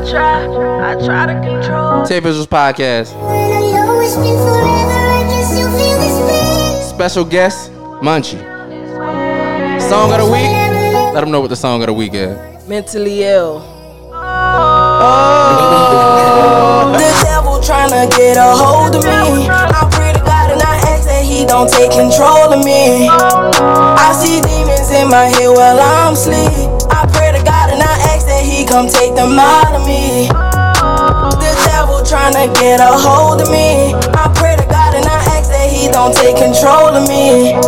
I try, I try to control. TaeVi$uals Podcast. Special guest, Munchie. Song of the week. Let them know what the song of the week is. Mentally ill. Oh. The devil tryna get a hold of me. I pray to God and I ask that He don't take control of me. I see demons in my head while I'm asleep. Come take them out of me. The devil tryna get a hold of me. I pray to God and I ask that He don't take control of me.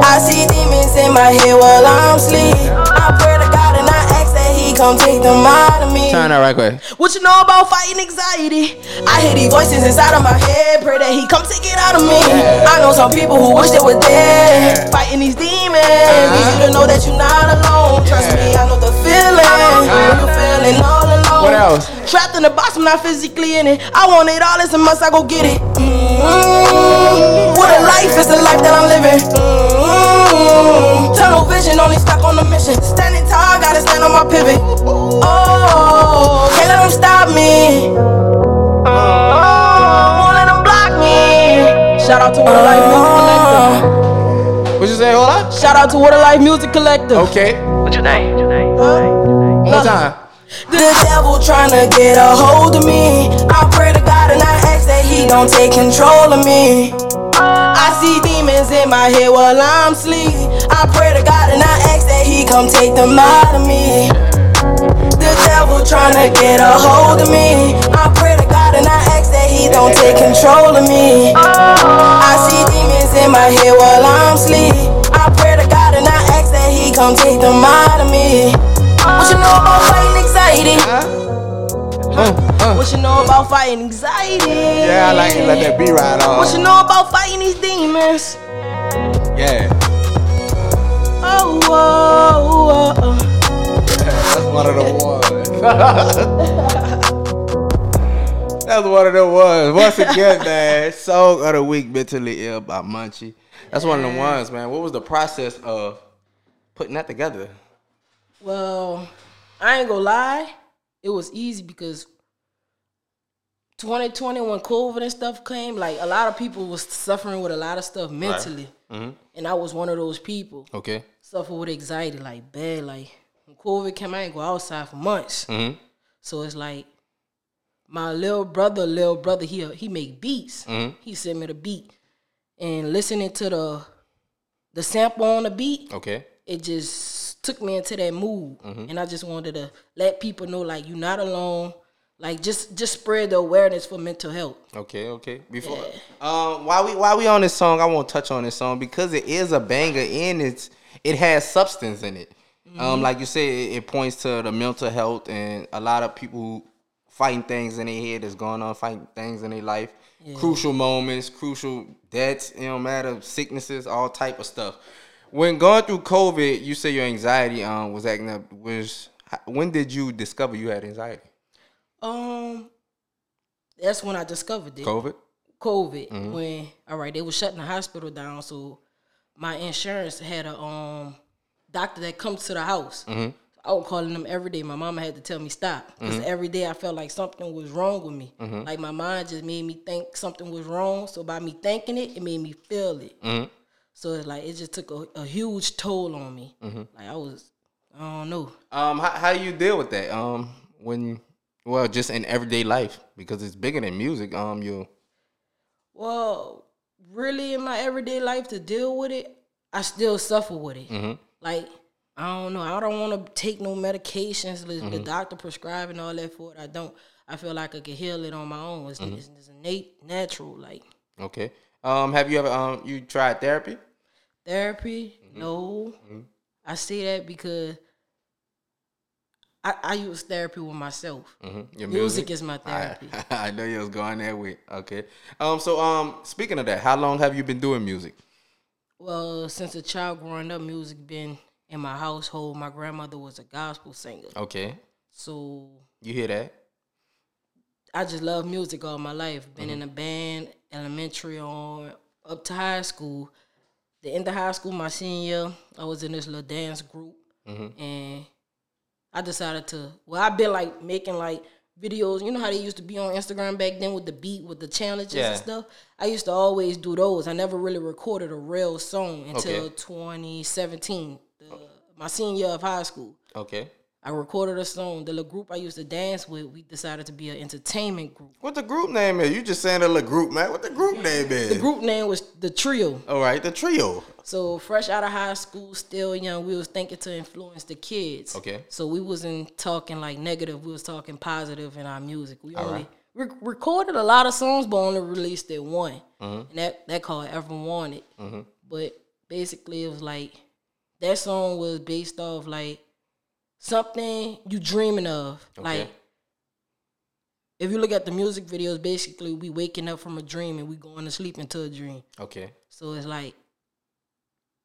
I see demons in my head while I'm asleep. I pray come take them out of me. Turn that right quick. What you know about fighting anxiety? I hear these voices inside of my head. Pray that he come take it out of me. I know some people who wish they were dead. Fighting these demons. Need you to know that you're not alone. Trust me, I know the feeling. You're feeling all alone. What else? Trapped in the box, I'm not physically in it. I want it all, it's a must, I go get it. Mm-hmm. What a life is the life that I'm living. Mm-hmm. Tunnel vision, only stuck on the mission. Standing tall, gotta stand on my pivot. Oh, can't let them stop me. Oh, won't let them block me. Shout out to What a Life Music oh. Collective. What you say? Hold on. Shout out to What a Life Music Collective. Okay. What's your name? What your name? One more time. The devil tryna get a hold of me. I pray to God and I ask that he don't take control of me. See demons in my head while I'm asleep. I pray to God and I ask that he come take them out of me. The devil tryna get a hold of me. I pray to God and I ask that he don't take control of me. I see demons in my head while I'm asleep. I pray to God and I ask that he come take them out of me. What you know about fighting anxiety? What you know about fighting anxiety? Yeah, I like it. Let that be right on. What you know about fighting these demons? Yeah. Oh, oh, oh, oh. That's one of the ones. That's one of the ones. Once again, man, song of the week, mentally ill by Munchie. That's one of the ones, man. What was the process of putting that together? Well, I ain't gonna lie, it was easy because 2020 when COVID and stuff came, like a lot of people was suffering with a lot of stuff mentally, and I was one of those people Okay. suffer with anxiety like bad. Like when COVID came, I ain't go outside for months. Mm-hmm. So it's like my little brother, little brother, he he make beats. Mm-hmm. He sent me the beat, and listening to the the sample on the beat, Okay. it just took me into that mood Mm-hmm. and i just wanted to let people know like you're not alone like just just spread the awareness for mental health Okay, okay. Before um while we while we on this song, I won't touch on this song because it is a banger and it's it has substance in it. Um, like you said, it, it points to the mental health and a lot of people fighting things in their head that's going on, fighting things in their life. Crucial moments, crucial deaths, you know, matter sicknesses, all type of stuff. When going through COVID, you say your anxiety um was acting up. Was when did you discover you had anxiety? um that's when i discovered it COVID. covid Mm-hmm. when all right they were shutting the hospital down so my insurance had a um doctor that comes to the house Mm-hmm. I was calling them every day. My mama had to tell me stop because Mm-hmm. every day I felt like something was wrong with me. Like my mind just made me think something was wrong. So by me thinking it, it made me feel it. So it's like it just took a, a huge toll on me. Mm-hmm. Like I was, I don't know. Um, how, how do you deal with that? Um, when well, just in everyday life because it's bigger than music. Um, you Well, really in my everyday life to deal with it, I still suffer with it. Mm-hmm. Like I don't know. I don't want to take no medications. The, Mm-hmm. the doctor prescribing all that for it. I don't. I feel like I can heal it on my own. It's, Mm-hmm. it's, it's innate, natural. Like okay? Um, have you ever um you tried therapy? therapy. Mm-hmm. No, I say that because I, I use therapy with myself. Mm-hmm. Your Music is my therapy. I know you was going that way. Okay. Um. So um, speaking of that, how long have you been doing music? Well, since a child growing up, music been in my household. My grandmother was a gospel singer, Okay. so You hear that? I just love music all my life. Been in a band, elementary on up to high school. The end of high school, my senior, year, I was in this little dance group, mm-hmm. and I decided to. Well, I've been like making like videos. You know how they used to be on Instagram back then with the beat, with the challenges Yeah. and stuff. I used to always do those. I never really recorded a real song until Okay. 2017, the, my senior year of high school. Okay. I recorded a song. The little group I used to dance with, we decided to be an entertainment group. What the group name is? You just saying the little group, man. What the group name is? The group name was the Trio. All right, the trio. So fresh out of high school, still young, we was thinking to influence the kids. Okay. So we wasn't talking like negative. We was talking positive in our music. We All only right. re- recorded a lot of songs, but only released it one, Mm-hmm. and that that called "Ever Wanted." But basically, it was like that song was based off like something you dreaming of, like. If you look at the music videos, basically we waking up from a dream and we going to sleep into a dream. Okay. So it's like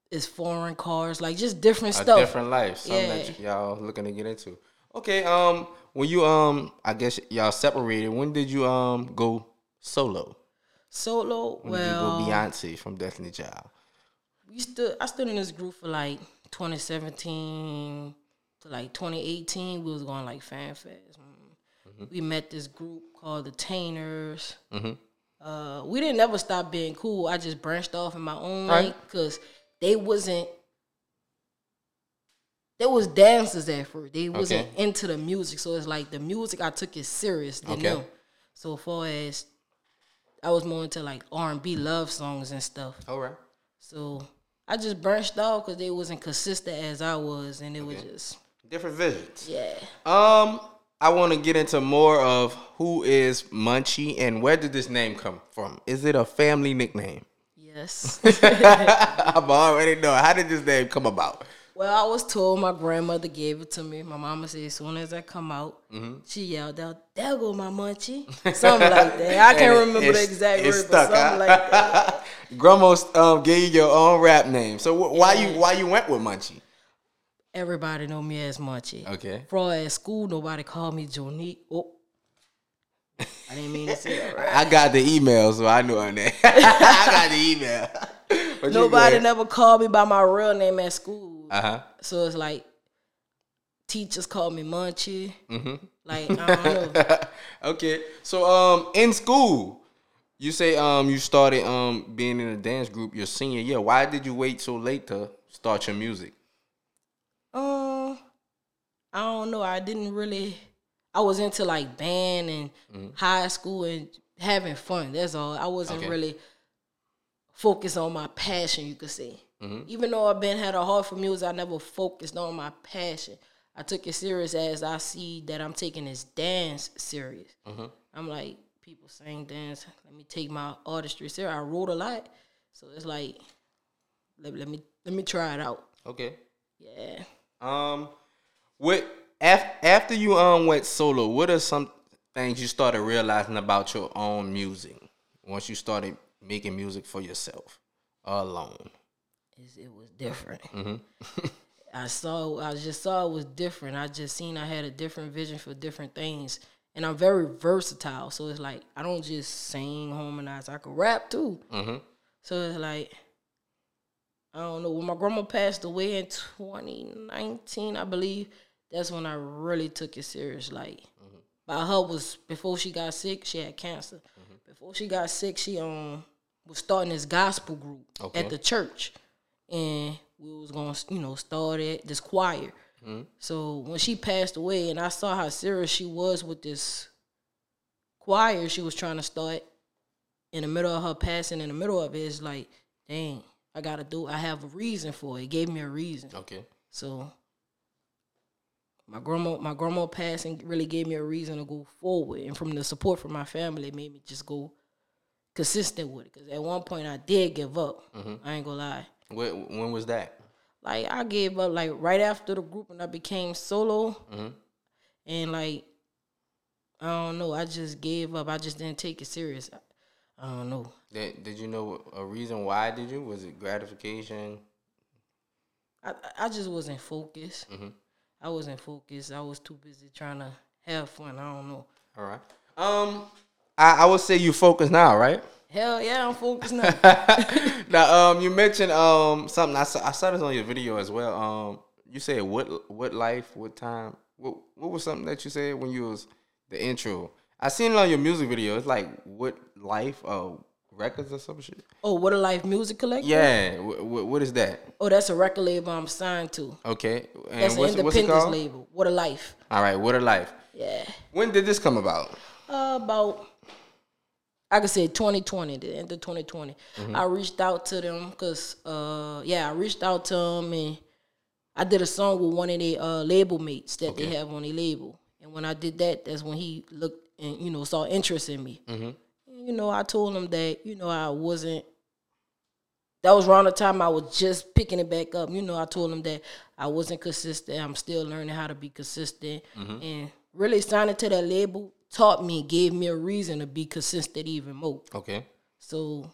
it's foreign cars, like just different A stuff. different life. Something that y'all looking to get into. Okay. Um. When you um, I guess y'all separated. When did you um go solo? Solo, When well, did you go Beyonce from Destiny Child? we stood. I stood in this group for like 2017 to like 2018. We was going like fan fest. Mm. We met this group called the Tainers. Uh, we didn't ever stop being cool. I just branched off in my own Right. way because they wasn't. There was dancers at first. They wasn't Okay. into the music, so it's like the music I took it serious than Okay. them. So far as I was more into like R and B love songs and stuff. All right. So I just branched off because they wasn't consistent as I was, and it was just Different visions. yeah. Um, I want to get into more of who is Munchie and where did this name come from? Is it a family nickname? Yes. I'm already know. How did this name come about? well, I was told my grandmother gave it to me. My mama said as soon as I come out, Mm-hmm. she yelled out, "There go my munchie," something like that. I can't remember the exact word, but something huh? like that. Grandma um, gave you your own rap name. So wh- why you why you went with Munchie? Everybody know me as Munchie. Okay. For at school, nobody called me Jonique. Oh, I didn't mean to say that right. I got the email, so I knew her name. I got the email. But Nobody never called me by my real name at school. Uh-huh. So it's like teachers called me Munchie. Mm-hmm. Like I don't know. okay. So um in school, you say um you started um being in a dance group your senior year. Why did you wait so late to start your music? Um, I don't know. I didn't really. I was into like band and mm-hmm. high school and having fun. That's all. I wasn't Okay. really focused on my passion. You could say. Mm-hmm. Even though I've been had a heart for music, I never focused on my passion. I took it serious as I see that I'm taking this dance serious. Mm-hmm. I'm like people saying dance. Let me take my artistry serious. I wrote a lot, so it's like let, let me let me try it out. Okay. Yeah. Um, what af, after you um went solo? What are some things you started realizing about your own music once you started making music for yourself alone? It was different. I saw, I just saw it was different. I just seen I had a different vision for different things, and I'm very versatile. So it's like I don't just sing, harmonize. I can rap too. So it's like I don't know. When my grandma passed away in 2019, I believe that's when I really took it serious. Like, mm-hmm. by her was before she got sick. She had cancer. Mm-hmm. Before she got sick, she um was starting this gospel group Okay. at the church, and we was gonna you know start it this choir. Mm-hmm. So when she passed away, and I saw how serious she was with this choir she was trying to start, in the middle of her passing, in the middle of it, it's like, dang, I gotta do. I have a reason for it. It gave me a reason. Okay. So my grandma, my grandma passing really gave me a reason to go forward, and from the support from my family, it made me just go consistent with it. Cause at one point I did give up. Mm-hmm. I ain't gonna lie. When, when was that? Like I gave up like right after the group and I became solo, mm-hmm. and like I don't know. I just gave up. I just didn't take it serious. I, I don't know. Did, did you know a reason why did you? Was it gratification? I I just wasn't focused. I wasn't focused. I was too busy trying to have fun. I don't know. All right. Um, I, I would say you focus now, right? Hell yeah, I'm focused now. now, um, you mentioned um something I saw. I saw this on your video as well. Um, you said what what life, what time? what, what was something that you said when you was the intro? I seen it on your music video. It's like what life uh records or some shit. Oh, What a Life Music Collective? Yeah, what, what is that? Oh, that's a record label I'm signed to. Okay, and That's an what's, it independence label. What a Life. All right, what a life. Yeah. When did this come about? Uh, about I could say 2020, the end of 2020. Mm-hmm. I reached out to them because, uh, yeah, I reached out to them and I did a song with one of their uh, label mates that they have on their label. And when I did that, that's when he looked and you know saw interest in me. Mm-hmm. You know, I told him that you know I wasn't. That was around the time I was just picking it back up. You know, I told him that I wasn't consistent. I'm still learning how to be consistent. Mm-hmm. And really signing to that label taught me, gave me a reason to be consistent even more. Okay. So,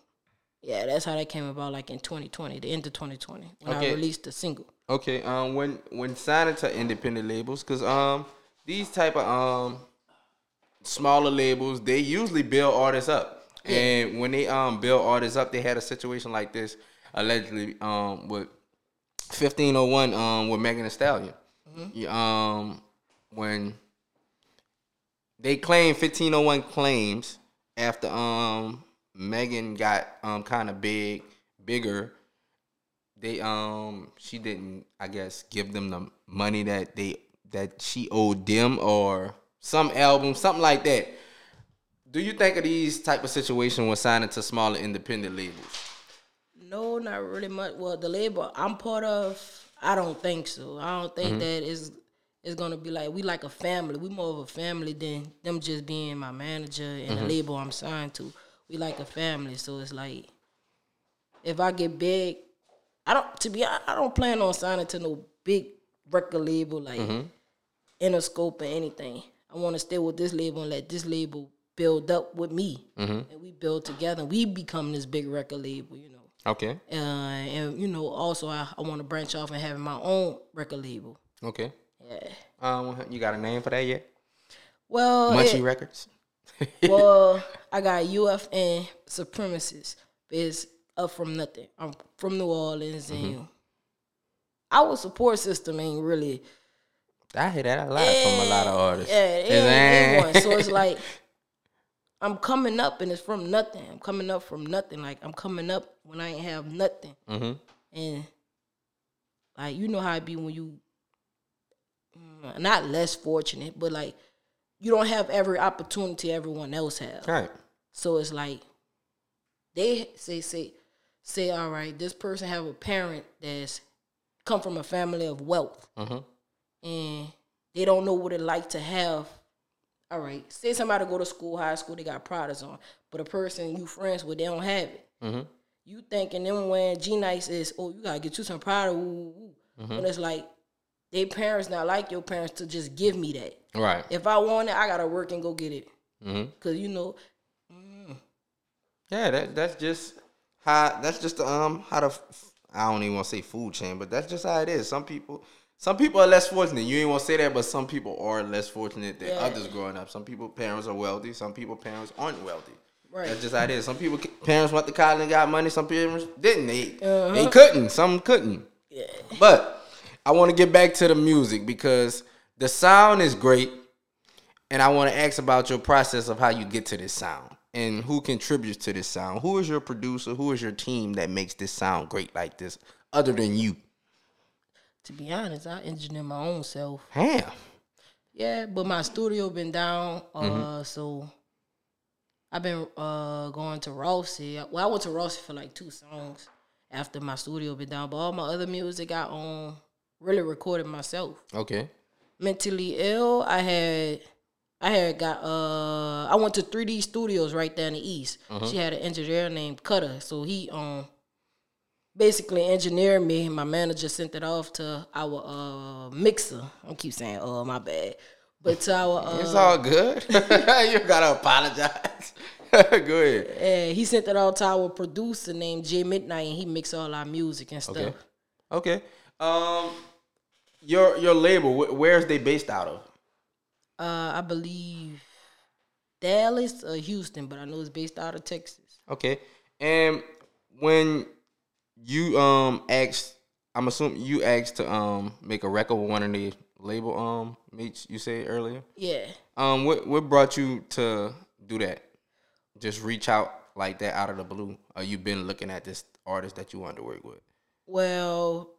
yeah, that's how that came about. Like in 2020, the end of 2020, when Okay. I released the single. Okay. Um, when when signing to independent labels, cause um these type of um smaller labels, they usually build artists up, and when they um build artists up, they had a situation like this allegedly um with 1501 um with Megan Thee Stallion. Yeah, um when they claim 1501 claims after um Megan got um kind of big, bigger. They um she didn't I guess give them the money that they that she owed them or some album something like that. Do you think of these type of situations when signing to smaller independent labels? No, not really much. Well, the label I'm part of, I don't think so. I don't think mm-hmm. that is it's gonna be like we like a family. We more of a family than them just being my manager and the mm-hmm. label I'm signed to. We like a family, so it's like if I get big, I don't. To be, honest, I don't plan on signing to no big record label like mm-hmm. Interscope or anything. I want to stay with this label and let this label build up with me, and we build together. We become this big record label, you know. Okay. Uh, and you know, also I, I want to branch off and have my own record label. Okay. Yeah. Um you got a name for that yet? Well, Munchie it- Records? well, I got UFN Supremacists. It's up from nothing. I'm from New Orleans, and our support system ain't really I hear that a lot from a lot of artists. Yeah, it ain't, eh. it ain't one. So it's like I'm coming up and it's from nothing. I'm coming up from nothing. Like I'm coming up when I ain't have nothing. Mhm. And like you know how it be when you mm, not less fortunate, but like you don't have every opportunity everyone else have. Right. So it's like they say say say all right, this person have a parent that's come from a family of wealth Mhm. And they don't know what it like to have. All right, say somebody go to school, high school, they got products on, but a person you friends with, they don't have it. Mhm. You thinking them when G Nice is, oh, you gotta get you some product, woo, woo, woo. and it's like they parents not like your parents to just give me that. Right. If I want it, I gotta work and go get it, Mhm. cause you know, Yeah, that that's just how that's just the, um how the I don't even want to say food chain, but that's just how it is. Some people some people are less fortunate. You ain't want to say that, but some people are less fortunate than Yeah. others growing up. Some people parents are wealthy. Some people parents aren't wealthy. Right. That's just how it is. Some people parents went to college and got money. Some parents didn't. They Uh-huh. they couldn't. Some couldn't. yeah, But I want to get back to the music because the sound is great, and I want to ask about your process of how you get to this sound and who contributes to this sound. Who is your producer? Who is your team that makes this sound great like this, other than you? To be honest, I engineer my own self. Damn. Yeah, but my studio been down, uh, Mm-hmm. so I've been uh going to Rossi. Well, I went to Rossi for like two songs after my studio been down, but all my other music I own really recorded myself. Okay. Mentally ill, I had. I had got uh I went to 3D Studios right there in the east. Uh-huh. She had an engineer named Cutter. So he um basically engineered me. My manager sent it off to our uh mixer. I keep saying "Oh, my bad. But to our uh It's all good. you gotta apologize. Go ahead. uh, he sent it all to our producer named Jay Midnight and he mixed all our music and stuff. Okay. Okay. Um, your your label. Where's they based out of? Uh I believe Dallas or Houston, but I know it's based out of Texas. Okay. And when you um asked, I'm assuming you asked to um make a record with one of the label um mates you said earlier. Yeah. Um, what what brought you to do that? Just reach out like that out of the blue, or you been looking at this artist that you wanted to work with? Well,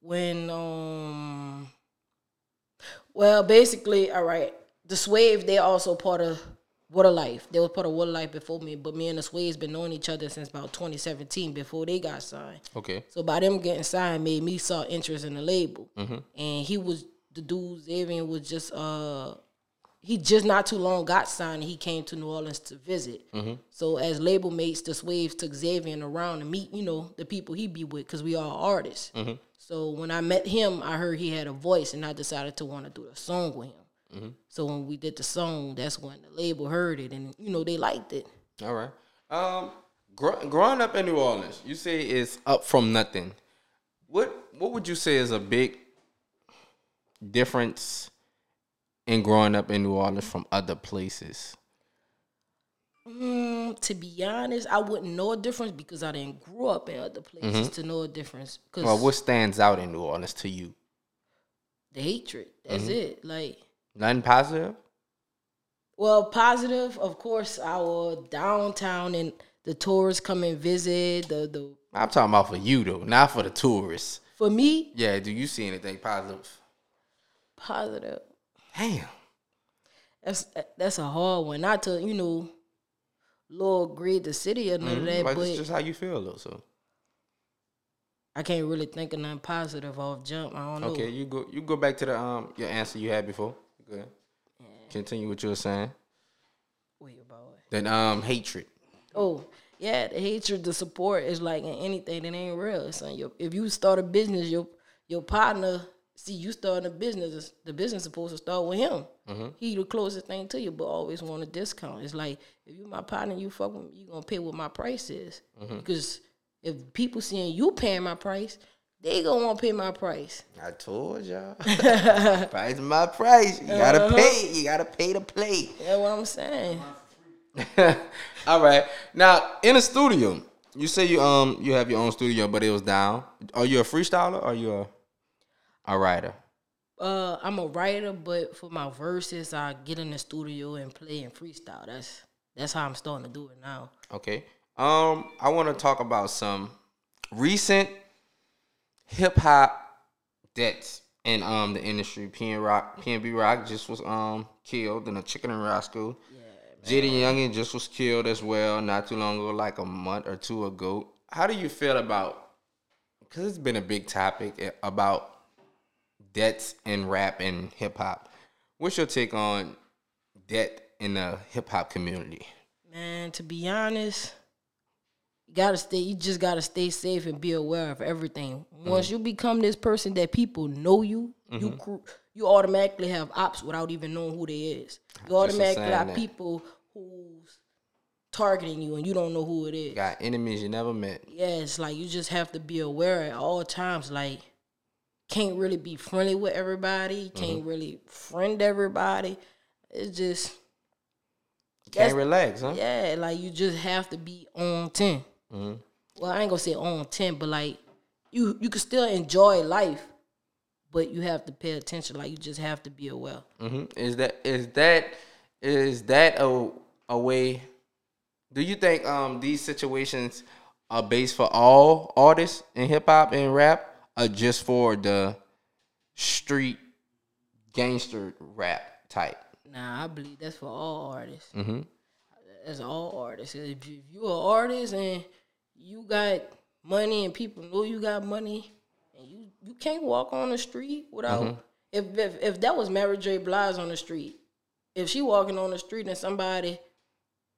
when um, well, basically, all right. The Swave, they also part of What a Life. They were part of What a Life before me, but me and the Swaves been knowing each other since about 2017 before they got signed. Okay. So by them getting signed, made me saw interest in the label, Mm-hmm. and he was the dude. Xavier was just uh, he just not too long got signed. and He came to New Orleans to visit. Mm-hmm. So as label mates, the Swaves took Xavier around to meet you know the people he be with because we all artists. Mm-hmm. So when I met him, I heard he had a voice, and I decided to want to do a song with him. Mm-hmm. So when we did the song, that's when the label heard it, and you know they liked it. All right. Um, gr- growing up in New Orleans, you say it's up from nothing. What what would you say is a big difference in growing up in New Orleans from other places? Mm, to be honest, I wouldn't know a difference because I didn't grow up in other places to know a difference. Because Well, what stands out in New Orleans to you? the hatred, that's it. Like, Nothing positive. well, positive, of course, our downtown and the tourists come and visit. The the I'm talking about for you though, not for the tourists. for me, Yeah, do you see anything positive? positive. Damn. That's that's a hard one. Not to you know, Lord grade the city or none of that, Like but it's just how you feel though. So I can't really think of nothing positive off jump. I don't know. okay, you go you go back to the um your answer you had before. Go ahead. Continue what you were saying. About it. Then um hatred. Oh, yeah, the hatred, the support is like in anything that ain't real. Son, your, if you start a business, your your partner see you starting a business, the business supposed to start with him. He the closest thing to you, but always want a discount. It's like if you my partner, you fuck with me, you gonna pay what my price is. Because if people seeing you paying my price, they gonna want to pay my price. I told y'all. price is my price. You gotta pay. You gotta pay to play. That's what I'm saying. All right. Now in the studio, you say you um you have your own studio, but it was down. Are you a freestyler or are you a a writer? Uh, I'm a writer, but for my verses, I get in the studio and play and freestyle. That's that's how I'm starting to do it now. Okay. Um, I want to talk about some recent hip hop deaths in um the industry. PN Rock, PNB Rock just was um killed in a chicken and rascal. Jaydayoungan just was killed as well not too long ago, like a month or two ago. How do you feel about? Because it's been a big topic eh, about deaths in rap and hip hop. What's your take on death in the hip hop community? Man, to be honest, you gotta stay. You just gotta stay safe and be aware of everything. Mm-hmm. Once you become this person that people know you, you mm-hmm. cr- you automatically have ops without even knowing who they is. You automatically saying have people who's targeting you and you don't know who it is. Got enemies you never met. yeah, it's like you just have to be aware at all times. Like, can't really be friendly with everybody. Can't mm-hmm. really friend everybody. It's just Can't relax, huh? yeah, like you just have to be on 10 Mm-hmm. Well, I ain't gonna say on ten, but like you you can still enjoy life, but you have to pay attention. Like you just have to be aware. hmm Is that is that is that a a way? Do you think um these situations are based for all artists in hip hop and rap, or just for the street gangster rap type? Nah, I believe that's for all artists. Mm-hmm. That's all artists. If you- if you're an artist and you got money and people know you got money, and you you can't walk on the street without. Mm-hmm. If, if if that was Mary J. Blige on the street, if she walking on the street and somebody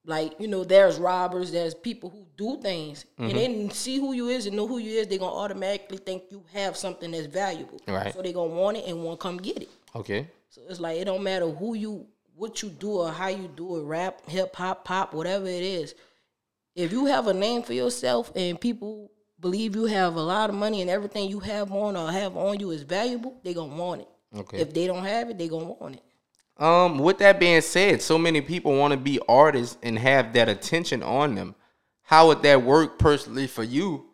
like you know there's robbers there's people who do things and they mm-hmm. see who you is and know who you is they're gonna automatically think you have something that's valuable Right. so they gonna want it and want to come get it Okay. so it's like it don't matter who you what you do or how you do it rap hip hop pop whatever it is if you have a name for yourself and people believe you have a lot of money and everything you have on or have on you is valuable they gonna want it Okay. if they don't have it they gonna want it Um, with that being said, so many people want to be artists and have that attention on them. How would that work personally for you?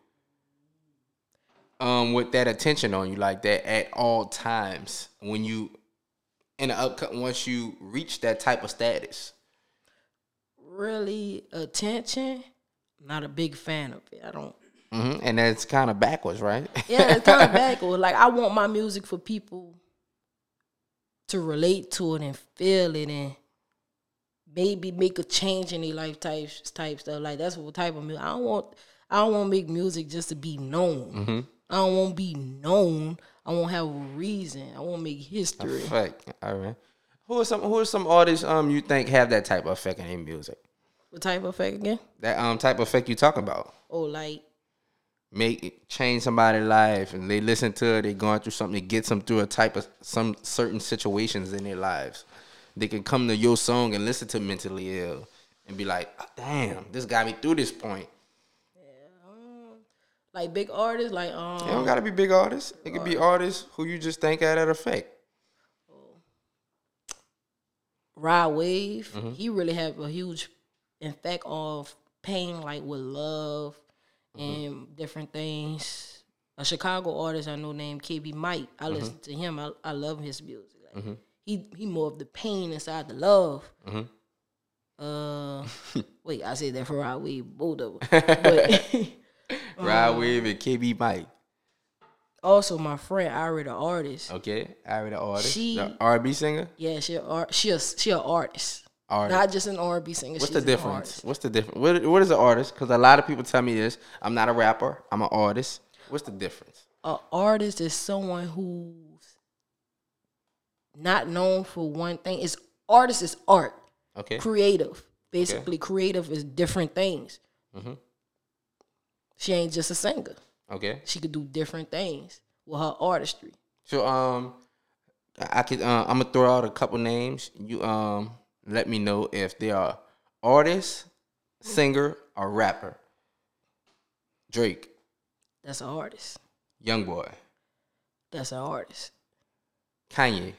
um with that attention on you like that at all times when you in the up once you reach that type of status? Really, attention. Not a big fan of it. I don't. hmm And that's kind of backwards, right? Yeah, it's kind of backwards. Like I want my music for people to relate to it and feel it and maybe make a change in their life type type stuff. Like that's what type of music I don't want. I don't want to make music just to be known. I don't want to be known. I want to have a reason. I want to make history. Effect. All right. Who are some Who are some artists um you think have that type of effect in their music? What type of effect again? That um type of effect you talking about? Oh, like Make it change somebody's life, and they listen to it. They going through something. It gets them through a type of some certain situations in their lives. They can come to your song and listen to mentally ill and be like, "Ah, "Damn, this got me through this point." like big artists, like um. It don't gotta be big artists. It could be artists who you just think had that effect. Rod Wave, Mm-hmm. he really have a huge effect of pain, like with love Mm-hmm. and different things. A Chicago artist I know named KB Mike. I Mm-hmm. listen to him. I, I love his music. Like, He he more of the pain inside the love. Mm-hmm. Uh, wait, I said that for Rod Wave, both of them. But Rod Wave and KB Mike. also my friend Ira, the artist. Okay, Ari the artist, She- the R&B singer. Yeah, she a. She a she a artist, Artist. not just an R and B singer. What's the difference? What's the difference? What, what is an artist? Because a lot of people tell me this. I'm not a rapper. I'm an artist. What's the difference? An artist is someone who's not known for one thing. It's artist is art. Okay. Creative. Basically, creative is different things. Mm-hmm. She ain't just a singer. Okay. She could do different things with her artistry. So um, I could uh, I'm gonna throw out a couple names. You um, let me know if they are artist, singer, or rapper. Drake, That's an artist. Young boy. That's an artist. Kanye,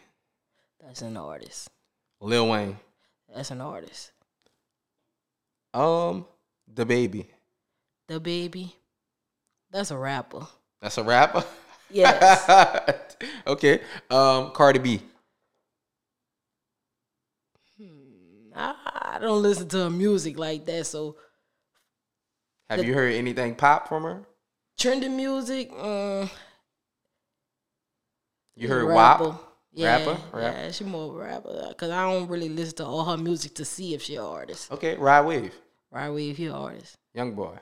That's an artist. Lil Wayne, That's an artist. um, DaBaby. The baby. That's a rapper. That's a rapper. Yes. okay. Um, Cardi B. I, I don't listen to her music like that, so Have you heard anything pop from her? trending music. Um, You heard rapper. WAP? Yeah, Rapper? Rap- yeah, she more of a rapper. Cause I don't really listen to all her music to see if she an artist. Okay, Rod Wave, away, if you an artist, Young Boy.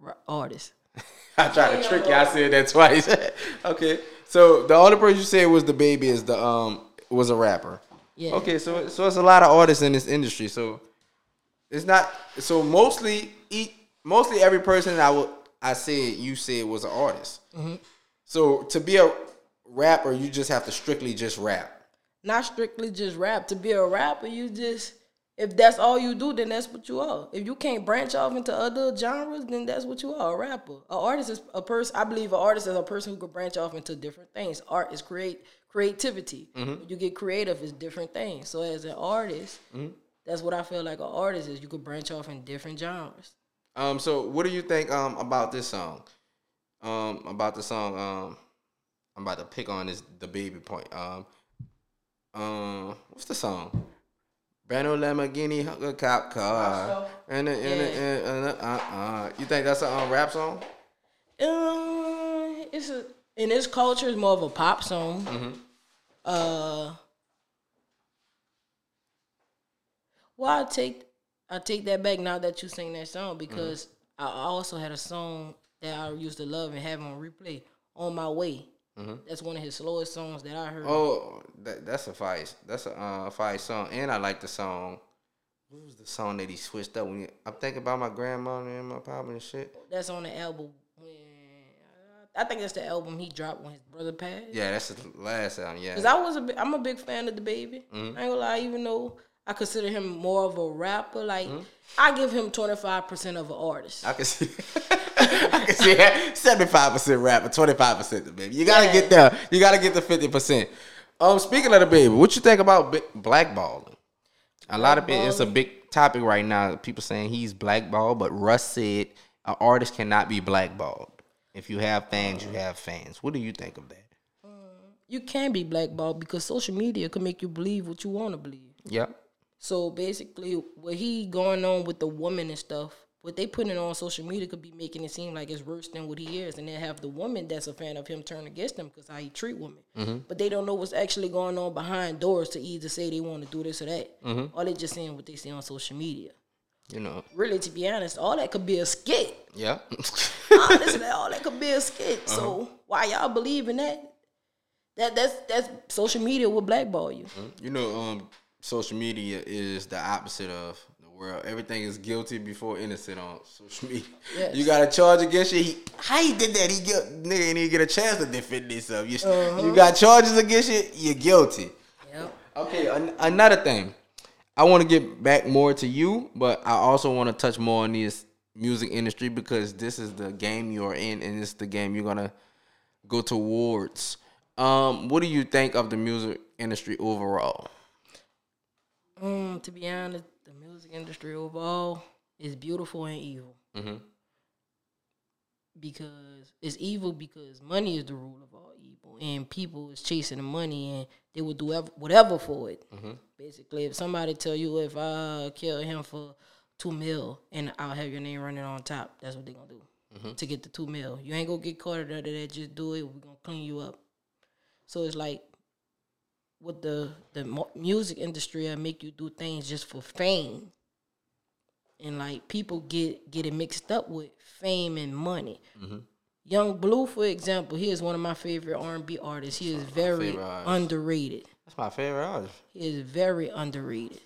Ra- artist. I tried to trick you. I said that twice. okay, so the only person you said was DaBaby is the um was a rapper. Yeah. Okay, so so it's a lot of artists in this industry. So it's not so mostly eat mostly every person I would I said you said was an artist. Mm-hmm. So to be a rapper, you just have to strictly just rap. Not strictly just rap. To be a rapper, you just if that's all you do, then that's what you are. If you can't branch off into other genres, then that's what you are, a rapper. An artist is a person. I believe an artist is a person who can branch off into different things. Art is create creativity. When you get creative, it's different things. So as an artist, that's what I feel like an artist is. You could branch off in different genres. Um, so what do you think um about this song? Um, about the song um, I'm about to pick on this DaBaby point. Um, um, what's the song? Brando Lamborghini a cop car. And, and, and, and, and, uh, uh, you think that's a um, rap song? Um, it's a in this culture, is more of a pop song. Mm-hmm. Uh, well, I take I take that back now that you sing that song because I also had a song that I used to love and have on replay on my way. That's one of his slowest songs that I heard. Oh, that, that's a fire. That's a uh, fire song, and I like the song. What was the song that he switched up? When he, I'm thinking about my grandma and my papa and shit. That's on the album. I think that's the album he dropped when his brother passed. Yeah, that's the last album. Yeah, Cause I was a I'm a big fan of DaBaby. Mm-hmm. I ain't gonna lie, even though I consider him more of a rapper, like Mm-hmm. I give him 25 percent of an artist. I can see. I can see seventy five percent rapper, twenty five percent DaBaby. You gotta Yeah. get there. You gotta get the fifty percent. Um, speaking of DaBaby, what you think about blackballing? A lot of it, it's a big topic right now. People saying he's blackballed, but Russ said an artist cannot be blackballed. If you have fans, you have fans. What do you think of that? You can be blackballed because social media can make you believe what you want to believe. Yep. So basically, what he going on with the woman and stuff, what they putting on social media could be making it seem like it's worse than what he is, and then have the woman that's a fan of him turn against him because how he treat women. Mm-hmm. But they don't know what's actually going on behind doors to either say they want to do this or that, mm-hmm. or they just saying what they see on social media. You know. Really, to be honest, all that could be a skit. Yep. Honestly, all that could be a skit. So uh-huh. why y'all believe in that? That that's that's social media will blackball you. Mm-hmm. you know, um, social media is the opposite of the world. Everything is guilty before innocent on social media. Yes. You got a charge against you. He, how he did that? He guilt, nigga ain't even get a chance to defend himself. You, you uh-huh. got charges against you. You're guilty. Yep. Okay, an- another thing. I want to get back more to you, but I also want to touch more on this music industry because this is the game you're in, and it's the game you're gonna go towards. Um, what do you think of the music industry overall? Um, to be honest, the music industry overall is beautiful and evil. Mhm. Because it's evil because money is the rule of and people is chasing the money, and they will do ev- whatever for it. Mm-hmm. Basically, if somebody tell you if I kill him for two mil and I'll have your name running on top, that's what they gonna do mm-hmm. to get the two mil. You ain't gonna get caught under that. Just do it. We're gonna clean you up. So it's like with the the music industry, I make you do things just for fame, and like people get get it mixed up with fame and money. Mm-hmm. Yung Bleu, for example, he is one of my favorite R and B artists. He is very underrated. That's my favorite artist. He is very underrated.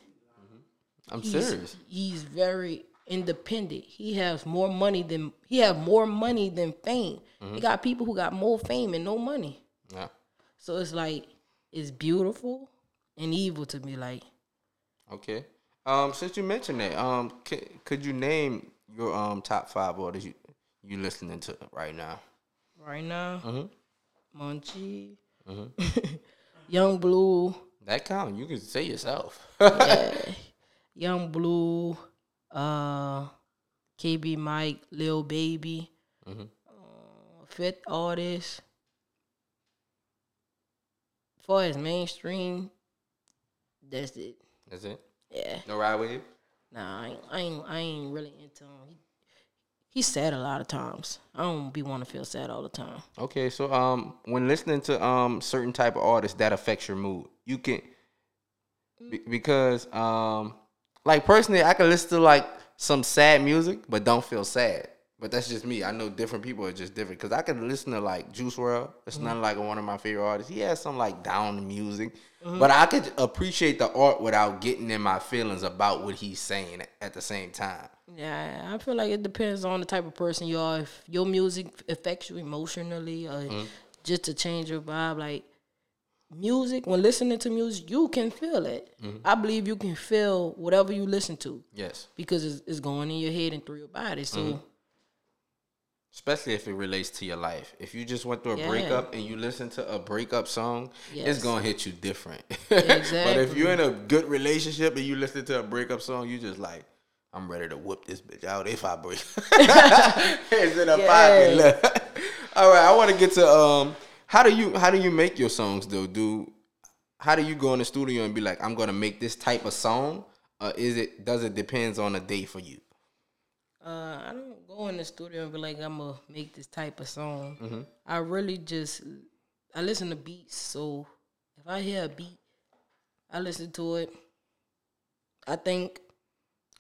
I'm He's, serious. He's very independent. He has more money than he have more money than fame. He got people who got more fame and no money. Yeah. So it's like it's beautiful and evil to me. Like Okay. Um, since you mentioned that, um, c- could you name your um top five artists you you listening to right now? right now, Mm-hmm. Munchie, Yung Bleu, That count. You can say yourself. yeah, Yung Bleu, uh, KB Mike, Lil Baby, Mhm. uh, Fifth Artist. For his mainstream, that's it. That's it. Yeah. No Rod Wave. Nah, I ain't, I ain't, I ain't really into him. He, he's sad a lot of times. I don't be want to feel sad all the time. Okay, so um, when listening to um certain type of artists, that affects your mood. You can be- because um, like personally, I can listen to like some sad music, but don't feel sad. But that's just me. I know different people are just different. Cause I can listen to like Juice WRLD. It's mm-hmm. not like one of my favorite artists. He has some like down music, mm-hmm. but I could appreciate the art without getting in my feelings about what he's saying at the same time. Yeah, I feel like it depends on the type of person you are. If your music affects you emotionally, or mm-hmm. just to change your vibe, like music. When listening to music, you can feel it. I believe you can feel whatever you listen to Yes, because it's, it's going in your head and through your body. So especially if it relates to your life. If you just went through a Yeah. breakup and you listen to a breakup song, it's gonna hit you different. but if you're in a good relationship and you listen to a breakup song, you just like, I'm ready to whoop this bitch out if I break. it's in a pocket. Look. All right, I want to get to um, how do you how do you make your songs though? Do how do you go in the studio and be like, I'm gonna make this type of song? Or is it does it depends on the day for you? Uh, I don't go in the studio and be like, I'm gonna make this type of song. Mm-hmm. I really just I listen to beats. So if I hear a beat, I listen to it. I think,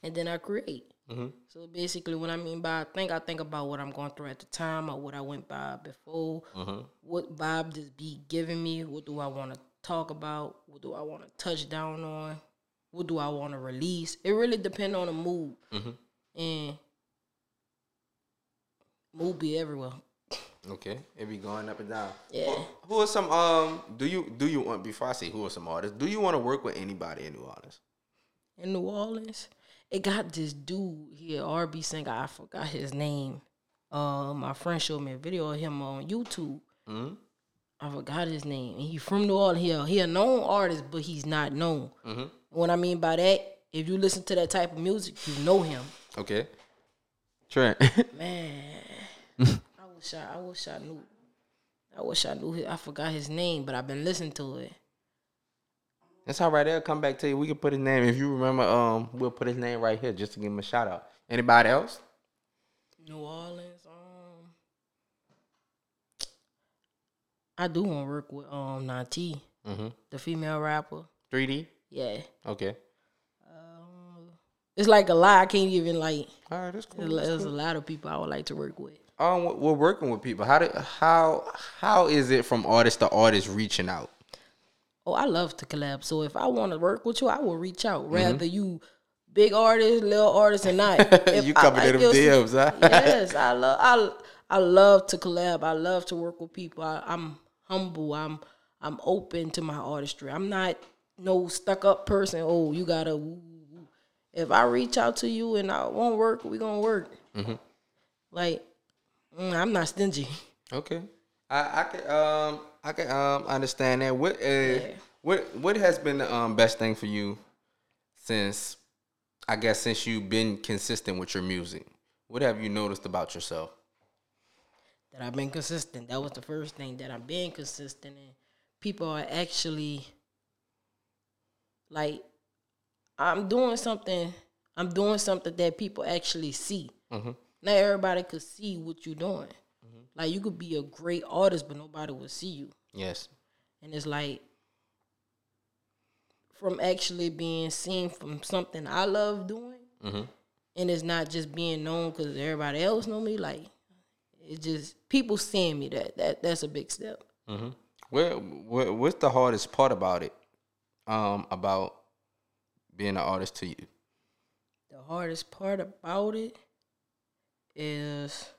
and then I create. Mm-hmm. So basically, what I mean by I think, I think about what I'm going through at the time or what I went by before. Mm-hmm. What vibe this beat giving me? What do I want to talk about? What do I want to touch down on? What do I want to release? It really depends on the mood. Mm-hmm. And mood be everywhere. Okay, it be going up and down. Yeah. Who are some um? Do you do you want before I say who are some artists? Do you want to work with anybody in New Orleans? in New Orleans. It got this dude here, RB singer. I forgot his name. Uh, my friend showed me a video of him on YouTube. Mm-hmm. I forgot his name. And he from New Orleans. He a, he a known artist, but he's not known. Mm-hmm. What I mean by that, if you listen to that type of music, you know him. Okay. Trent. Man, I wish I, I wish I knew. I wish I knew. His, I forgot his name, but I've been listening to it. That's all right. They'll come back to you. We can put his name if you remember. Um, we'll put his name right here just to give him a shout out. Anybody else? New Orleans. Um, I do want to work with um Nati, Mhm. the female rapper. 3D. Yeah, Okay. it's like a lot. I can't even like. All right, that's cool. There's, there's a lot of people I would like to work with. Um, we're- we're working with people. How did how how is it from artist to artist reaching out? Oh, I love to collab. So if I want to work with you, I will reach out. Mm-hmm. Rather you big artist, little artist, or not. You I coming in them DMs, huh? yes, I love. I I love to collab. I love to work with people. I, I'm humble. I'm I'm open to my artistry. I'm not no stuck up person. Oh, you gotta. woo, woo, woo. If I reach out to you and I won't work, we gonna work. Mm-hmm. Like mm, I'm not stingy. Okay. I I can um I can um understand that. What uh, what what has been the um best thing for you since I guess since you've been consistent with your music? What have you noticed about yourself? that I've been consistent. That was the first thing that I'm being consistent and people are actually like I'm doing something I'm doing something that people actually see. Mm-hmm. Not everybody could see what you're doing. Like you could be a great artist but nobody will see you. Yes. And it's like from actually being seen from something I love doing, Mm-hmm. and it's not just being known because everybody else know me. Like it's just people seeing me. That that that's a big step. Mm-hmm. What, what what's the hardest part about it? Um, about being an artist to you? The hardest part about it is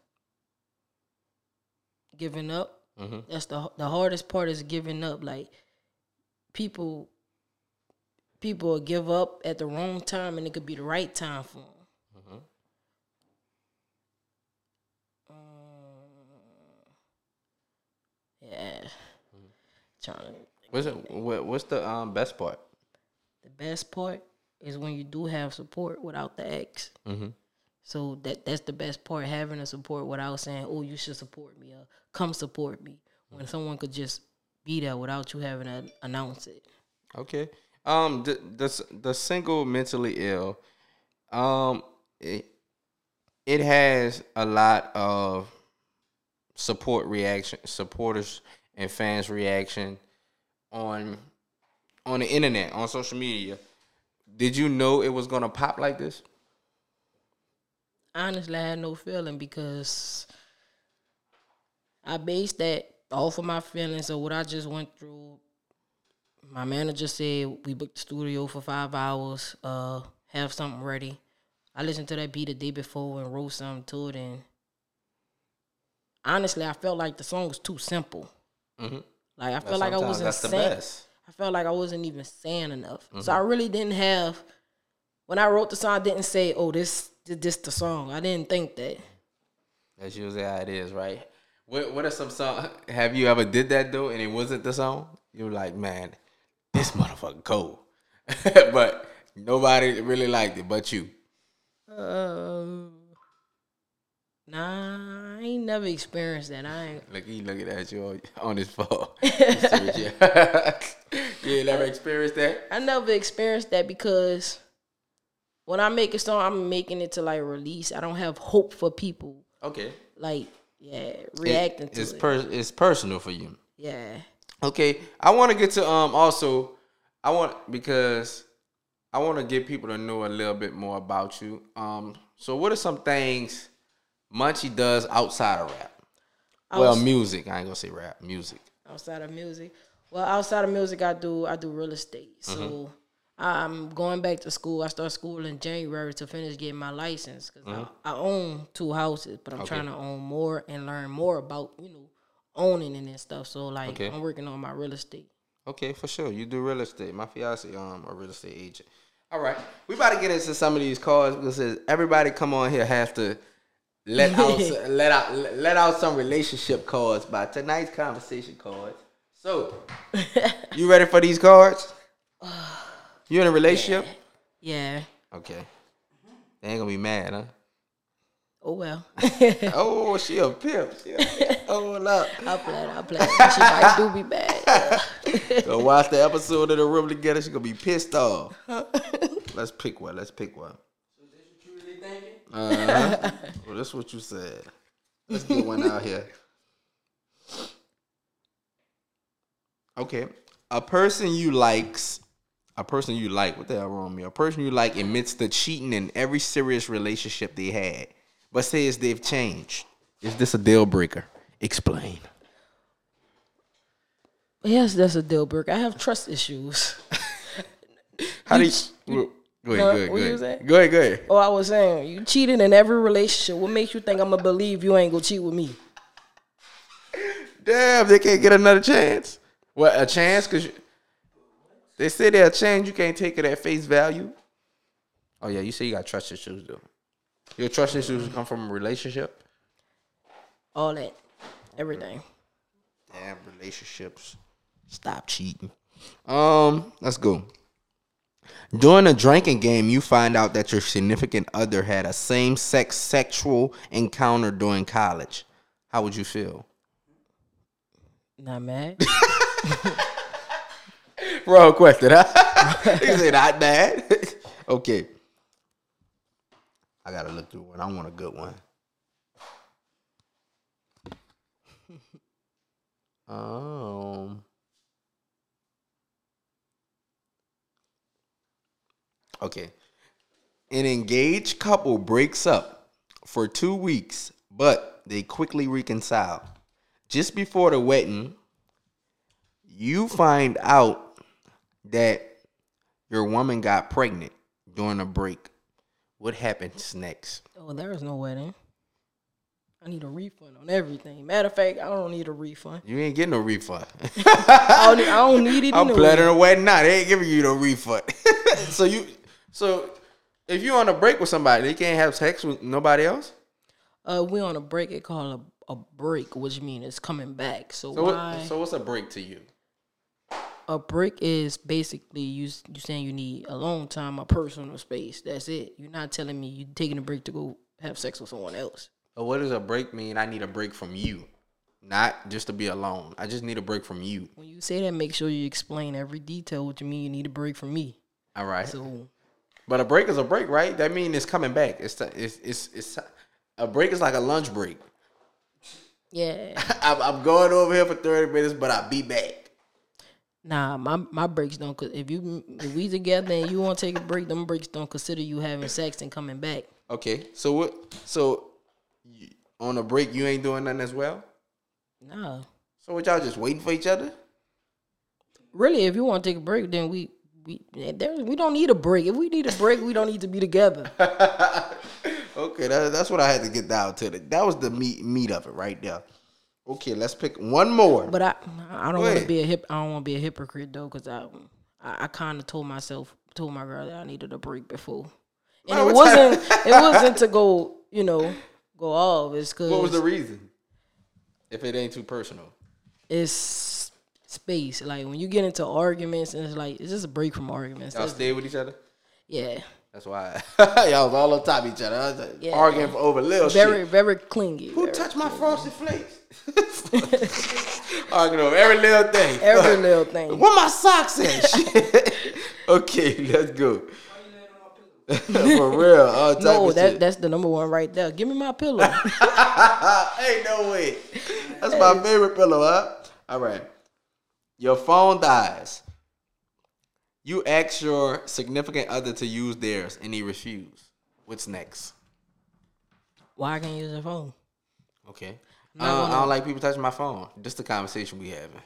giving up. Mm-hmm. That's the the hardest part is giving up. Like people, people give up at the wrong time, and it could be the right time for them. Mhm. Yeah, trying to. What's it, what, what's the um best part? The best part is when you do have support without the X. Mm-hmm. So that that's the best part, having a support without saying, "Oh, you should support me," or "Come support me." When someone could just be there without you having to announce it. Okay. Um, the the the single mentally ill, um, it it has a lot of support reaction, supporters and fans reaction on on the internet, on social media. Did you know it was gonna pop like this? Honestly, I had no feeling because I based that off of my feelings of what I just went through. My manager said we booked the studio for five hours, uh, have something ready. I listened to that beat the day before and wrote something to it, and honestly, I felt like the song was too simple. Mhm. Like I felt like I wasn't that's the saying. best. I felt like I wasn't even saying enough. So I really didn't have. When I wrote the song, I didn't say, "Oh, this this the song." I didn't think that. That's usually how it is, right? What What are some songs? Have you ever did that though, and it wasn't the song? You were like, man, this motherfucker cold, but nobody really liked it, but you. Um, nah, I ain't never experienced that. I ain't. Look, he looking at you on, his phone. Yeah. you ain't never experienced that? I never experienced that because when I make a song, I'm making it to like release. I don't have hope for people Okay. like yeah reacting It- to it's it. per, it's personal for you. yeah. Okay, I want to get to um also I want because I want to get people to know a little bit more about you. Um, so what are some things Munchie does outside of rap? Well, music. I ain't gonna say rap. Music. outside of music. Well, outside of music, I do I do real estate. So Mm-hmm. I'm going back to school. I start school in January to finish getting my license because I, I own two houses, but I'm Mm-hmm. Okay. trying to own more and learn more about you know owning and stuff. So like Okay. I'm working on my real estate. Okay, for sure. You do real estate. My fiance um a real estate agent. All right, we about to get into some of these cards because everybody come on here has to let out let out let out some relationship cards by tonight's conversation cards. So, you ready for these cards? You in a relationship? Yeah, Okay. They ain't gonna be mad, huh? Oh well. Oh, she a pimp. She a pimp. Hold up. I play it, I play it. She might do be bad. Go watch the episode of the room together. She gonna be pissed off. Let's pick one. Let's pick one. Uh-huh. well, that's what you said. Let's get one out here. Okay, a person you likes, a person you like. What the hell wrong with me? A person you like admits to cheating in every serious relationship they had, but says they've changed. Is this a deal breaker? Explain. yes, that's a deal breaker. I have trust issues. How do You ch- Go ahead, Huh? go ahead, go ahead. Go ahead, go ahead. Oh, I was saying, you cheated in every relationship. What makes you think I'm gonna believe you ain't gonna cheat with me? Damn, they can't get another chance. What a chance? Cause you, they say they'll change. You can't take it at face value. Oh yeah, you say you got trust issues though. Your trust issues come from a relationship. All that, everything. Damn relationships. Stop cheating. Um, let's go. During a drinking game, you find out that your significant other had a same-sex sexual encounter during college. How would you feel? Not mad. Wrong question, huh? he said not bad. okay. I gotta look through one. I want a good one. Um. Okay. An engaged couple breaks up for two weeks, but they quickly reconcile. Just before the wedding, you find out that your woman got pregnant during a break. What happens next? oh, there is no wedding. I need a refund on everything. Matter of fact, I don't need a refund. You ain't getting no refund. I don't, need- I don't need it. I'm anyway. planning a wedding now. They ain't giving you no refund. so you, so if you on a break with somebody, they can't have sex with nobody else. Uh, we on a break. It called a, a break, which means it's coming back. So, So why? what, so what's a break to you? A break is basically you you saying you need a long time, a personal space. That's it. You're not telling me you're taking a break to go have sex with someone else. Or what does a break mean? I need a break from you, not just to be alone. I just need a break from you. When you say that, make sure you explain every detail. What you mean? You need a break from me. All right. So But a break is a break, right? That means it's coming back. It's t- it's it's, it's a break is like a lunch break. yeah, I'm, I'm going over here for 30 minutes, but I'll be back. Nah, my my breaks don't. If you if we together and you want to take a break, them breaks don't consider you having sex and coming back. Okay, so what? So you- on a break, you ain't doing nothing as well. Nah, So what y'all just waiting for each other? really, if you want to take a break, then we. We, there, we don't need a break. If we need a break, we don't need to be together. Okay, that, that's what I had to get down to. That was the meat meat of it right there. Okay, let's pick one more. But I, I don't want to be a hip. I don't want to be a hypocrite though, because I, I, I kind of told myself, told my girl that I needed a break before, and it wasn't. it wasn't to go, you know, go off. It's because what was the reason? If it ain't too personal. it's space. Like when you get into arguments, and it's like it's just a break from arguments. Y'all That's- stay with each other. yeah, That's why y'all was all on top of each other. Like, Yeah. Arguing for over little very, shit. very clingy. Who very- touched my frosted flakes? Arguing over every little thing. every little thing? Where my socks at? Okay, let's go. For real. All type No, of that shit. that's the number one right there. Give me my pillow. Ain't no way. That's my favorite pillow, huh? All right. Your phone dies. You ask your significant other to use theirs and he refused. What's next? Why I can't use the phone? Okay. Uh, I don't like people touching my phone. Just the conversation we having.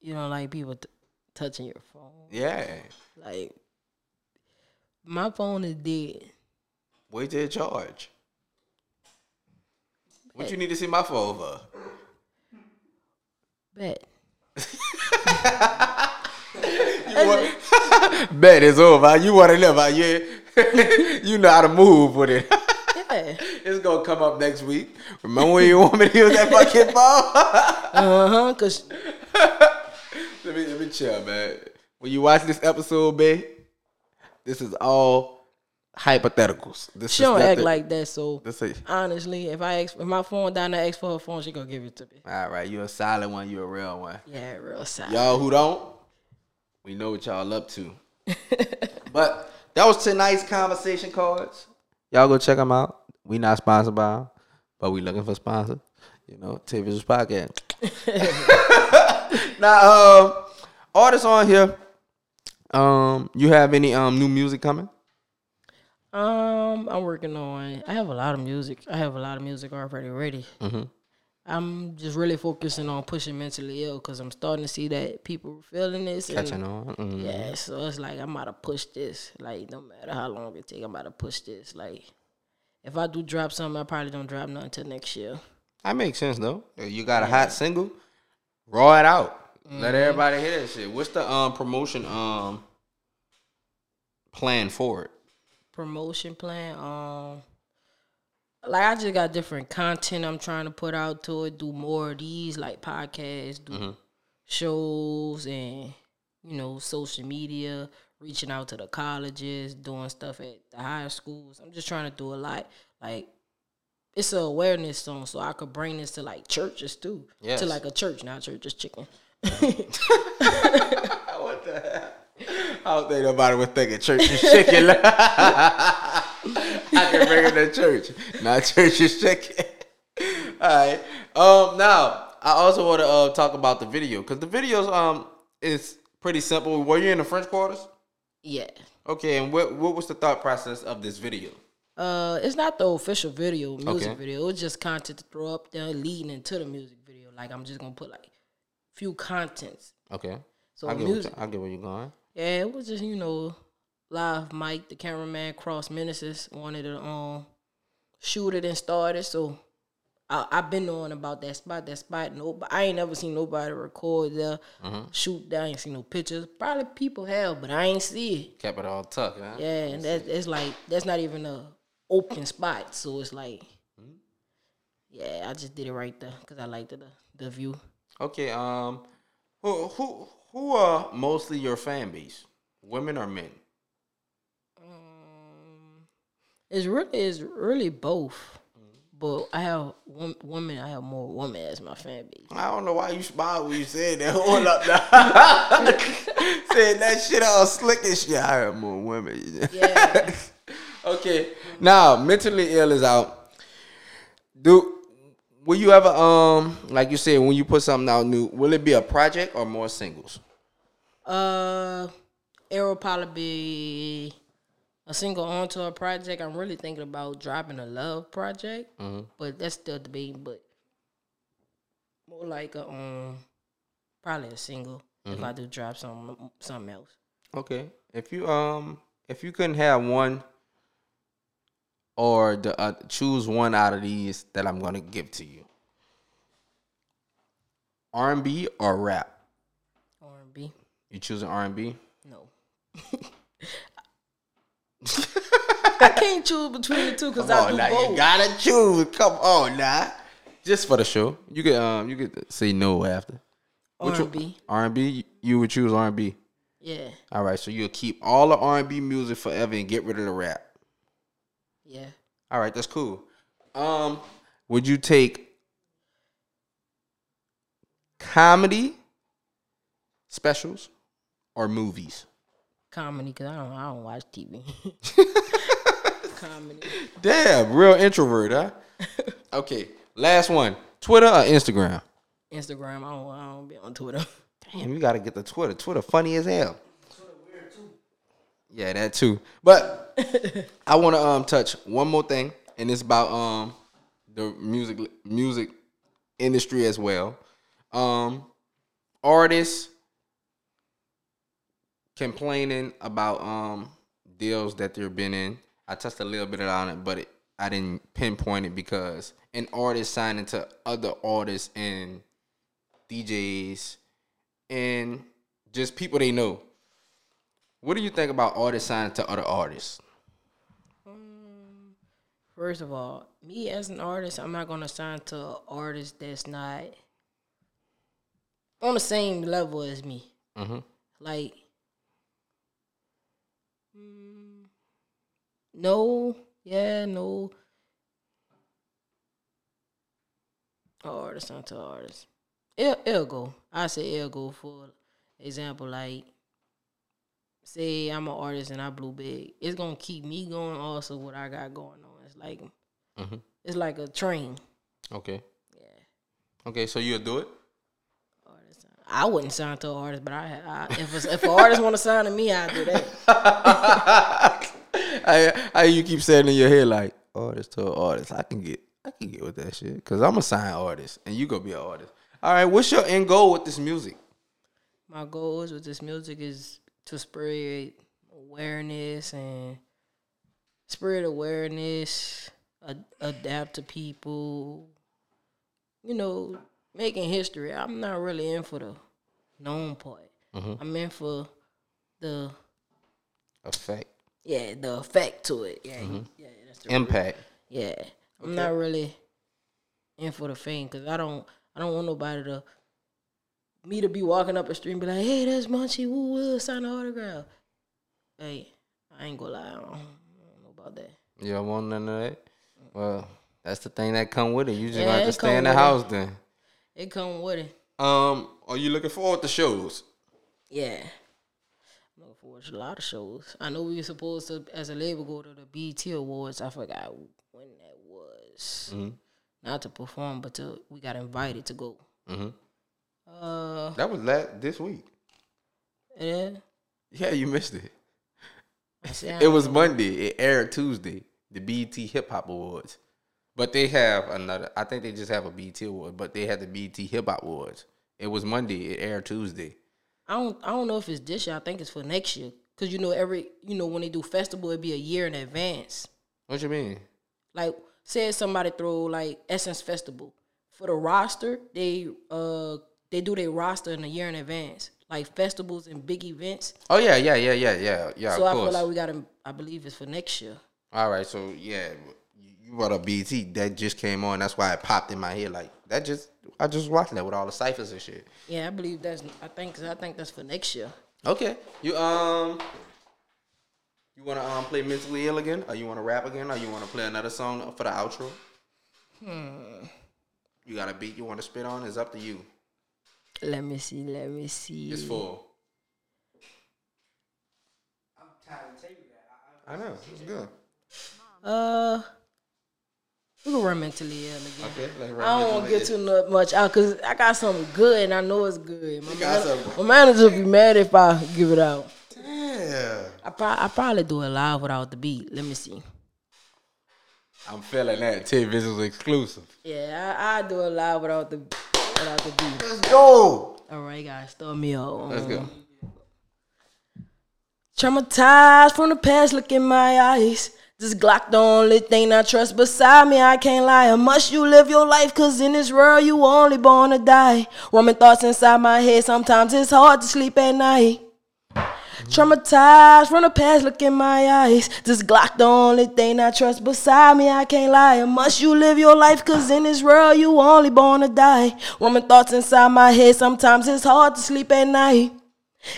You don't like people t- touching your phone. Yeah. Like my phone is dead. Wait till it charge. What you need to see my phone for? Bet. Bet it's over. You want to live out you, you know how to move with it. Gonna come up next week. Remember when you want me to use that fucking phone? Uh huh. Cause let me let me chill, man. When you watch this episode, babe, this is all hypotheticals. This She is don't act like that. So is, honestly, if I ask, if my phone down, I ask for her phone, she gonna give it to me. all right, you a solid one. You a real one. Yeah, real side. Y'all who don't, we know what y'all up to. but that was tonight's conversation cards. Y'all go check them out. We not sponsored by 'em, but we looking for sponsors. You know, TaeVi$uals Podcast. now, um, artists on here. Um, you have any um new music coming? Um, I'm working on. I have a lot of music. I have a lot of music already ready. Mm-hmm. I'm just really focusing on pushing mentally ill because I'm starting to see that people feeling this. and- Catching on. Mhm. Yeah, so it's like I'm about to push this. Like no matter how long it take, I'm about to push this. Like if I do drop something, I probably don't drop nothing until next year. That makes sense though. You got a hot single, raw it out. Let everybody hear that shit. What's the um promotion um plan for it? Promotion plan, um, like I just got different content I'm trying to put out to it. Do more of these like podcasts, do shows, and you know social media. Reaching out to the colleges, doing stuff at the higher schools. I'm just trying to do a lot. Like it's a awareness song, so I could bring this to like churches too. Yes. To like a church, not church, just chicken. What the hell? I don't think nobody was thinking church is chicken. I can bring it to church. Not church is chicken. All right. Um. Now, I also want to uh, talk about the video because the videos um is pretty simple. Were you in the French quarters? Yeah. Okay. And what what was the thought process of this video? Uh, it's not the official video, music Okay. video. It's just content to throw up there leading into the music video. Like I'm just gonna put like few contents. Okay. So I get music, what I get where you're going. yeah, it was just you know, live Mike, the cameraman, Cross Menaces wanted to um shoot it and start it. So I I've been knowing about that spot. That spot, no, I ain't never seen nobody record there, Mm-hmm. shoot there. I ain't seen no pictures. Probably people have, but I ain't see it. Kept it all tucked. Huh? Yeah, and that it's like that's not even a open spot, so it's like, yeah, I just did it right there because I liked the the view. Okay. Um. Who who who are mostly your fan base? Women or men? Um, it's really it's really both, but I have one women. I have more women as my fan base. I don't know why you smiled when you said that. Hold up now. said that shit all slick and shit. I have more women. Yeah. okay. Now, mentally ill is out. Do will you ever um like you said when you put something out new, will it be a project or more singles? Uh, it will probably be a single onto a project. I'm really thinking about dropping a love project, but that's still debating. But more like a um, probably a single if I do drop some something else. Okay. If you um if you couldn't have one or the uh, choose one out of these that I'm gonna give to you. R and B or rap? R&B, You choosing R and B? no. I can't choose between the two because I do now both. you gotta choose. Come on now. Just for the show. You could um you could say no after. R&B, R and B, you would choose R and B. yeah, All right, so you'll keep all the R and B music forever and get rid of the rap. yeah. All right, that's cool. Um, would you take comedy specials or movies? Comedy because I don't I don't watch TV. Comedy. Damn, real introvert, huh? okay, last one. Twitter or Instagram? Instagram. I don't I don't be on Twitter. Damn, you gotta get the Twitter. Twitter funny as hell. Yeah, that too. But I want to um touch one more thing, and it's about um the music music industry as well. Um, artists complaining about um deals that they've been in. I touched a little bit on it, but it, I didn't pinpoint it because an artist signing to other artists and DJs and just people they know. What do you think about artists signing to other artists? First of all, me as an artist, I'm not gonna sign to an artist that's not on the same level as me. Mhm. Like, mm, No, yeah, no. Artist onto artist. It, it'll go. I say it'll go for example, like say I'm an artist and I blew big. It's gonna keep me going. Also, what I got going on. It's like Mhm. it's like a train. Okay. Yeah. Okay, so you'll do it? I wouldn't sign to an artist, but I, I if it's, if an artist want to sign to me, I do that. I, I you keep saying in your head like artist to artist. I can get I can get with that shit because I'm a sign artist and you gonna be an artist. All right, what's your end goal with this music? My goals with this music is to spread awareness and spread awareness, ad- adapt to people. You know, making history. I'm not really in for the known part. Mm-hmm. I'm in for the Effect, yeah the effect to it. Yeah, mm-hmm. yeah, that's the impact. Yeah, I'm not really in for the fame because I don't. I don't want nobody to me to be walking up the street and be like, "Hey, that's Munchie. Woo woo, sign an autograph." Hey, I ain't gonna lie. I don't, I don't know about that. You don't want none of that. Well, that's the thing that come with it. You just Yeah, to stay in the with it. house then. It come with it. Um, are you looking forward to shows? Yeah. I'm looking forward to a lot of shows. I know we were supposed to, as a label, go to the BET Awards. I forgot when that was. Not to perform, but to we got invited to go. Mhm. Uh, That was last this week. yeah. Yeah, you missed it. It was Monday. It aired Tuesday. The BET Hip Hop Awards. But they have another. I think they just have a BT award, but they had the BT Hip Hop Awards. It was Monday. It aired Tuesday. I don't I don't know if it's this year. I think it's for next year. Cause you know every you know when they do festival, it'd be a year in advance. What you mean? Like say somebody throw like Essence Festival for the roster, they uh they do their roster in a year in advance. Like festivals and big events. Oh yeah, yeah, yeah, yeah, yeah, yeah. so I course. feel like we got. I believe it's for next year. All right, so yeah, you you brought up BET. That just came on. That's why it popped in my head. Like that just. I just watched that with all the ciphers and shit. Yeah, I believe that's. I think I think that's for next year. Okay. You um. You wanna um play mentally ill again, or you wanna rap again, or you wanna play another song for the outro? Hmm. You got a beat you wanna spit on? It's up to you. Let me see. Let me see. It's full. I'm tired of telling you that. I, I know. It's good. Uh, we can run mentally ill again. Okay. Let's I don't want to get too nu- much out because I got something good and I know it's good. My, You got my manager will be mad if I give it out. Yeah. I, pro- I probably do it live without the beat. Let me see. I'm feeling that. TaeVi$uals exclusive. Yeah, I, I do it live without the without the beat. Let's go. All right, guys, start me out. Let's go. Traumatized from the past, look in my eyes. This Glock the only thing I trust beside me. I can't lie. Much you live your life? Cause in this world you only born to die. Roaming thoughts inside my head. Sometimes it's hard to sleep at night. Traumatized from the past, look in my eyes. This Glock the only thing I trust beside me. I can't lie. Much you live your life? Cause in this world you only born to die. Roaming thoughts inside my head. Sometimes it's hard to sleep at night.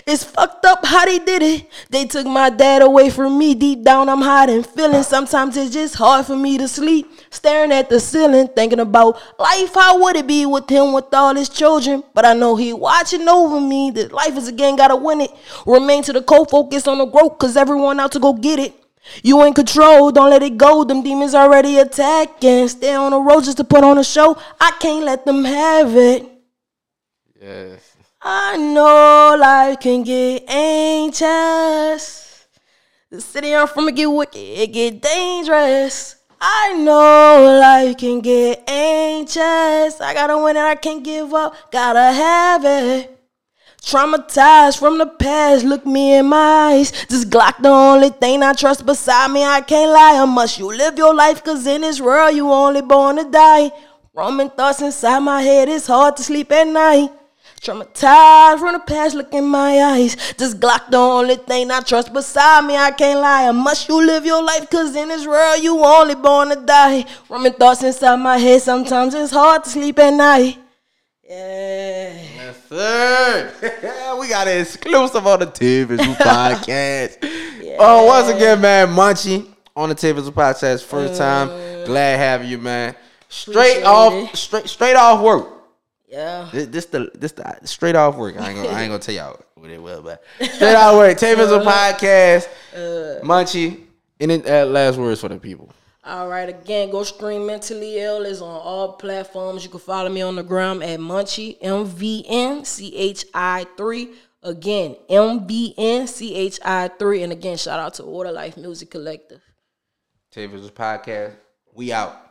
It's fucked up how they did it. They took my dad away from me. Deep down, I'm hiding feelings. Sometimes it's just hard for me to sleep. Staring at the ceiling, thinking about life. How would it be with him with all his children? But I know he watching over me. That life is a game, gotta win it. Remain to the core, focus on the growth, cause everyone out to go get it. You in control, don't let it go. Them demons already attacking. Stay on the road just to put on a show. I can't let them have it. Yes. I know life can get anxious. The city I'm from get wicked, it get dangerous. I know life can get anxious. I gotta win it, I can't give up, gotta have it. Traumatized from the past, look me in my eyes. This Glock the only thing I trust beside me. I can't lie. Much you live your life? Cause in this world you only born to die. Roaming thoughts inside my head, it's hard to sleep at night. Traumatized from the past, look in my eyes. This Glock the only thing I trust beside me. I can't lie. How much you live your life? Cause in this world you only born to die. Roaming thoughts inside my head, sometimes it's hard to sleep at night. Yeah. Yes, sir. we got an exclusive on the TV podcast. Oh, once again, man, Munchie. on the TaeVi$uals podcast. First time. Mm. Glad having you, man. Straight off, it. straight straight off work. Yeah. This, this the this the straight off work. I ain't gonna I ain't gonna tell y'all what it was, but straight off work. TaeVi$uals podcast. Munchie. Any uh, last words for the people? All right, again, go stream Mentally Ill is on all platforms. You can follow me on the gram at Munchie M V N C H I three. Again, M V N C H I three. And again, shout out to What a Life Music Collective. TaeVi$uals podcast. We out.